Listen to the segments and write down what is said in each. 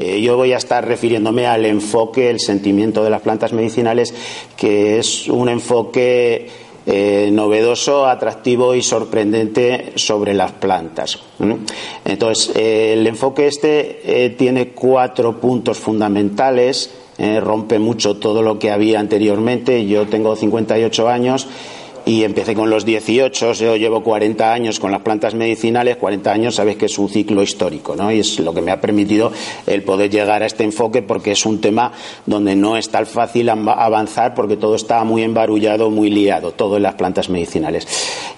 Eh, yo voy a estar refiriéndome al enfoque, el sentimiento de las plantas medicinales, que es un enfoque eh, novedoso, atractivo y sorprendente sobre las plantas. Entonces, eh, el enfoque este tiene cuatro puntos fundamentales, rompe mucho todo lo que había anteriormente. Yo tengo 58 años y empecé con los 18, yo llevo 40 años con las plantas medicinales, 40 años sabes que es un ciclo histórico, ¿no? Y es lo que me ha permitido el poder llegar a este enfoque porque es un tema donde no es tan fácil avanzar porque todo está muy embarullado, muy liado, todo en las plantas medicinales.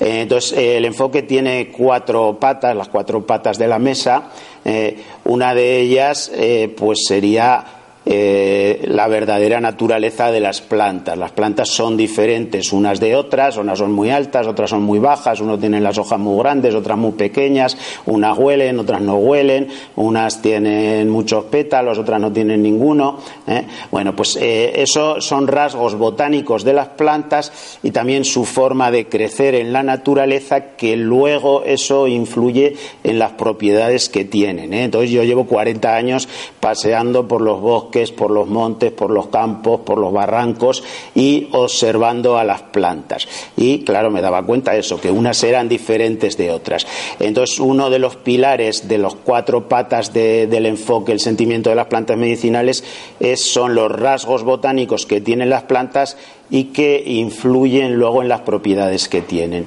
Eh, entonces, el enfoque tiene cuatro patas, las cuatro patas de la mesa. Eh, una de ellas, eh, pues sería eh, la verdadera naturaleza de las plantas. Las plantas son diferentes unas de otras, unas son muy altas, otras son muy bajas, unos tienen las hojas muy grandes, otras muy pequeñas, unas huelen, otras no huelen, unas tienen muchos pétalos, otras no tienen ninguno. ¿eh? Bueno, pues eh, eso son rasgos botánicos de las plantas y también su forma de crecer en la naturaleza que luego eso influye en las propiedades que tienen. Entonces yo llevo 40 años paseando por los bosques por los montes, por los campos, por los barrancos y observando a las plantas. Y claro, me daba cuenta de eso, que unas eran diferentes de otras. Entonces, uno de los pilares de los cuatro patas del enfoque, el sentimiento de las plantas medicinales, son los rasgos botánicos que tienen las plantas y que influyen luego en las propiedades que tienen.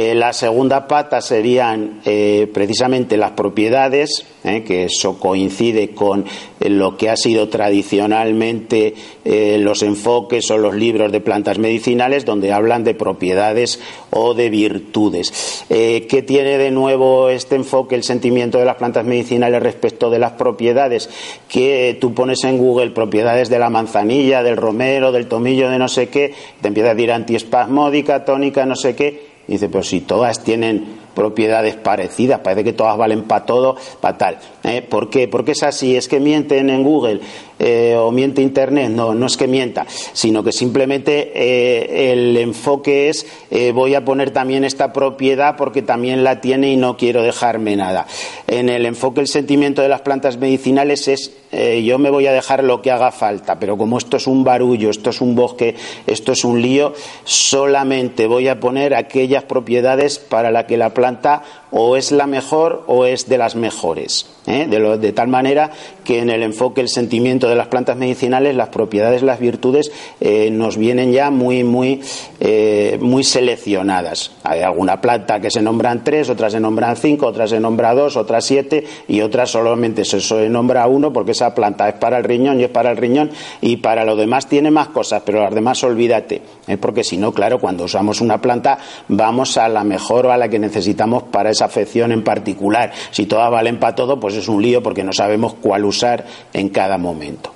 Eh, la segunda pata serían eh, precisamente las propiedades, eh, que eso coincide con lo que ha sido tradicionalmente los enfoques o los libros de plantas medicinales, donde hablan de propiedades o de virtudes. ¿Qué tiene de nuevo este enfoque, el sentimiento de las plantas medicinales respecto de las propiedades? Que tú pones en Google propiedades de la manzanilla, del romero, del tomillo, de no sé qué, te empieza a decir antiespasmódica, tónica, no sé qué dice, pero si todas tienen propiedades parecidas, parece que todas valen para todo, para tal. ¿Eh? ¿Por qué? Porque es así, es que mienten en Google eh, o miente Internet, no, no es que mienta, sino que simplemente eh, el enfoque es voy a poner también esta propiedad porque también la tiene y no quiero dejarme nada. En el enfoque el sentimiento de las plantas medicinales es yo me voy a dejar lo que haga falta, pero como esto es un barullo, esto es un bosque, esto es un lío, solamente voy a poner aquellas propiedades para las que la planta o es la mejor o es de las mejores. ¿Eh? De, tal manera que en el enfoque, el sentimiento de las plantas medicinales, las propiedades, las virtudes eh, nos vienen ya muy, muy, eh, muy seleccionadas. Hay alguna planta que se nombran tres, otras se nombran cinco, otras se nombra dos, otras siete y otras solamente se, se nombra uno porque esa planta es para el riñón y es para el riñón y para lo demás tiene más cosas, pero las demás olvídate. Porque si no, claro, cuando usamos una planta vamos a la mejor o a la que necesitamos para esa afección en particular. Si todas valen para todo, pues es un lío porque no sabemos cuál usar en cada momento.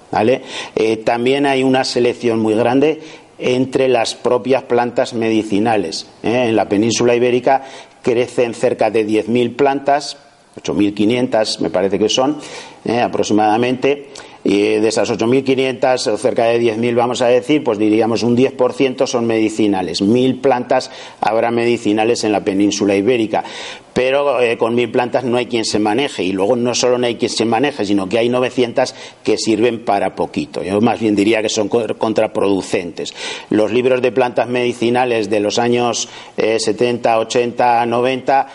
Eh, también hay una selección muy grande entre las propias plantas medicinales. ¿eh? En la península ibérica crecen cerca de 10.000 plantas, 8.500 me parece que son ¿eh? aproximadamente y de esas 8.500 o cerca de 10.000 vamos a decir, pues diríamos un 10% son medicinales. Mil plantas habrá medicinales en la península ibérica pero eh, con mil plantas no hay quien se maneje y luego no solo no hay quien se maneje, sino que hay 900 que sirven para poquito. Yo más bien diría que son contraproducentes. Los libros de plantas medicinales de los años 70, 80, 90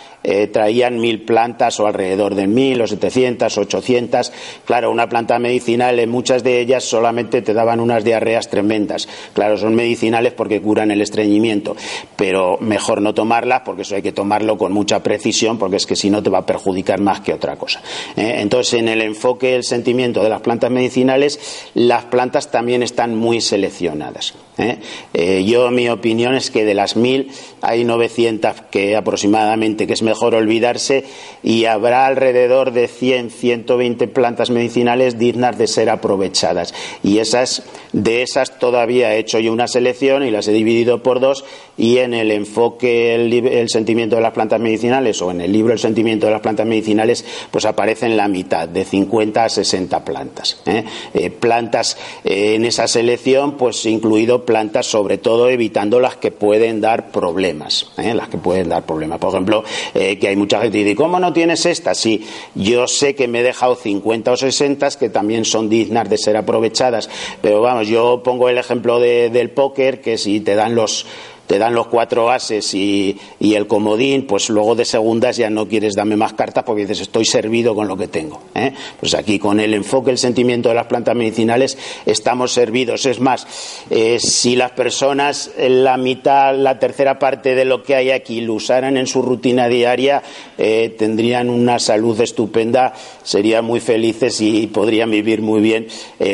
traían mil plantas o alrededor de mil o 700, 800. Claro, una planta medicinal, en muchas de ellas solamente te daban unas diarreas tremendas. Claro, son medicinales porque curan el estreñimiento, pero mejor no tomarlas porque eso hay que tomarlo con mucha precisión porque es que si no te va a perjudicar más que otra cosa. ¿eh? Entonces, en el enfoque del sentimiento de las plantas medicinales, las plantas también están muy seleccionadas. ¿eh? Eh, yo, mi opinión es que de las mil hay 900 que aproximadamente que es mejor olvidarse y habrá alrededor de 100, 120 plantas medicinales dignas de ser aprovechadas. Y esas, de esas todavía he hecho yo una selección y las he dividido por dos y en el enfoque el, sentimiento de las plantas medicinales o en el libro El sentimiento de las plantas medicinales pues aparecen la mitad, de 50 a 60 plantas. ¿eh? Eh, plantas eh, en esa selección pues incluido plantas sobre todo evitando las que pueden dar problemas, las que pueden dar problemas. Por ejemplo, que hay mucha gente que dice, ¿cómo no tienes estas? Sí, yo sé que me he dejado 50 o 60 que también son dignas de ser aprovechadas, pero vamos, yo pongo el ejemplo del póker que si te dan los te dan los cuatro ases y, el comodín, pues luego de segundas ya no quieres darme más cartas porque dices estoy servido con lo que tengo. ¿eh? Pues aquí con el enfoque, el sentimiento de las plantas medicinales estamos servidos. Es más, eh, si las personas la mitad, la tercera parte de lo que hay aquí lo usaran en su rutina diaria, eh, tendrían una salud estupenda, serían muy felices y podrían vivir muy bien.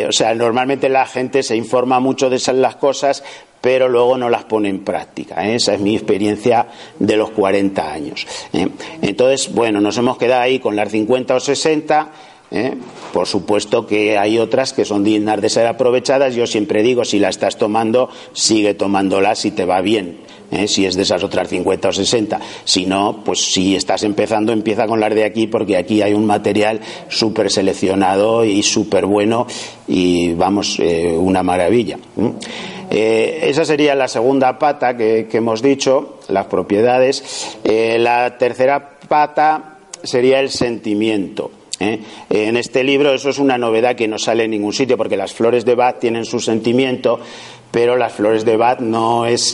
o sea, normalmente la gente se informa mucho de esas las cosas, pero luego no las pone en práctica. ¿eh? Esa es mi experiencia de los 40 años. ¿eh? Entonces, bueno, nos hemos quedado ahí con las 50 o 60. ¿eh? Por supuesto que hay otras que son dignas de ser aprovechadas. Yo siempre digo, si la estás tomando, sigue tomándola si te va bien. si es de esas otras 50 o 60. Si no, pues si estás empezando, empieza con las de aquí, porque aquí hay un material súper seleccionado y súper bueno y, vamos, una maravilla. Eh, esa sería la segunda pata que, hemos dicho, las propiedades. Eh, la tercera pata sería el sentimiento. ¿eh? En este libro eso es una novedad que no sale en ningún sitio porque las flores de Bach tienen su sentimiento, pero las flores de Bach no es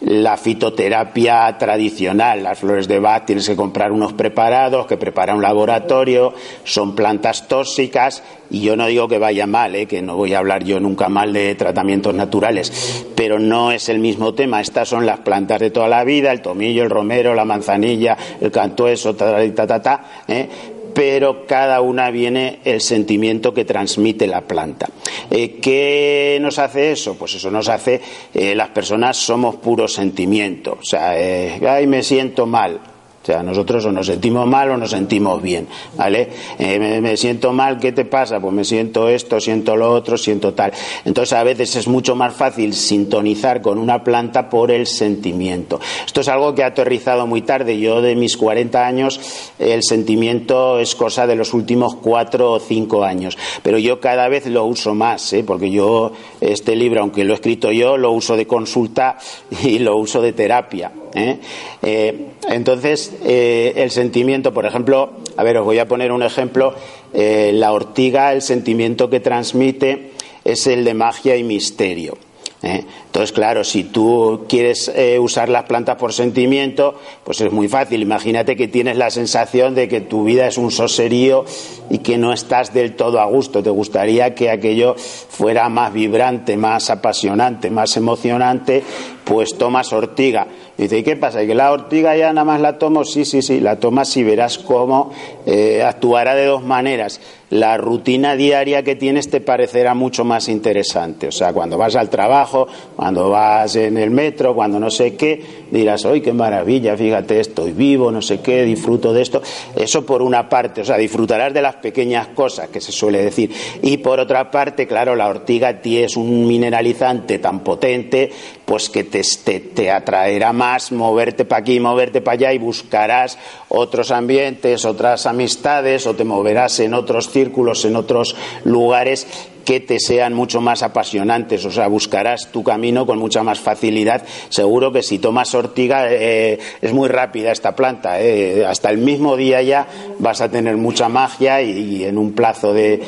la fitoterapia tradicional. Las flores de Bach tienes que comprar unos preparados que prepara un laboratorio, son plantas tóxicas y yo no digo que vaya mal, ¿eh? que no voy a hablar yo nunca mal de tratamientos naturales, pero no es el mismo tema. Estas son las plantas de toda la vida, el tomillo, el romero, la manzanilla, el cantueso, ta, ta, ta, ta, ¿eh? Pero cada una viene el sentimiento que transmite la planta. Eh, ¿Qué nos hace eso? Pues eso nos hace, eh, las personas somos puro sentimiento. O sea, eh, ay, me siento mal o sea, nosotros o nos sentimos mal o nos sentimos bien, ¿vale? Eh, me, siento mal, ¿qué te pasa? Pues me siento esto, siento lo otro, siento tal. Entonces, a veces es mucho más fácil sintonizar con una planta por el sentimiento. Esto es algo que ha aterrizado muy tarde. Yo, de mis 40 años, el sentimiento es cosa de los últimos cuatro o cinco años. Pero yo cada vez lo uso más, ¿eh? porque yo, este libro, aunque lo he escrito yo, lo uso de consulta y lo uso de terapia. ¿Eh? Eh, entonces, eh, el sentimiento, por ejemplo, a ver, os voy a poner un ejemplo. la ortiga, el sentimiento que transmite es el de magia y misterio. Entonces, claro, si tú quieres usar las plantas por sentimiento, pues es muy fácil. Imagínate que tienes la sensación de que tu vida es un soserío y que no estás del todo a gusto. Te gustaría que aquello fuera más vibrante, más apasionante, más emocionante, pues tomas ortiga dice, ¿y qué pasa? ¿Y que la ortiga ya nada más la tomo? Sí, sí, sí, la tomas y verás cómo eh, actuará de dos maneras. La rutina diaria que tienes te parecerá mucho más interesante. O sea, cuando vas al trabajo, cuando vas en el metro, cuando no sé qué, dirás, ¡ay, qué maravilla! Fíjate, estoy vivo, no sé qué, disfruto de esto. Eso por una parte, o sea, disfrutarás de las pequeñas cosas que se suele decir. Y por otra parte, claro, la ortiga es un mineralizante tan potente, pues que te, te, te atraerá más moverte para aquí, moverte para allá y buscarás otros ambientes, otras amistades o te moverás en otros círculos, en otros lugares que te sean mucho más apasionantes, o sea, buscarás tu camino con mucha más facilidad. Seguro que si tomas ortiga eh, es muy rápida esta planta, eh. hasta el mismo día ya vas a tener mucha magia y, en un plazo de,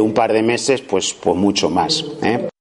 un par de meses, pues, pues mucho más. Eh.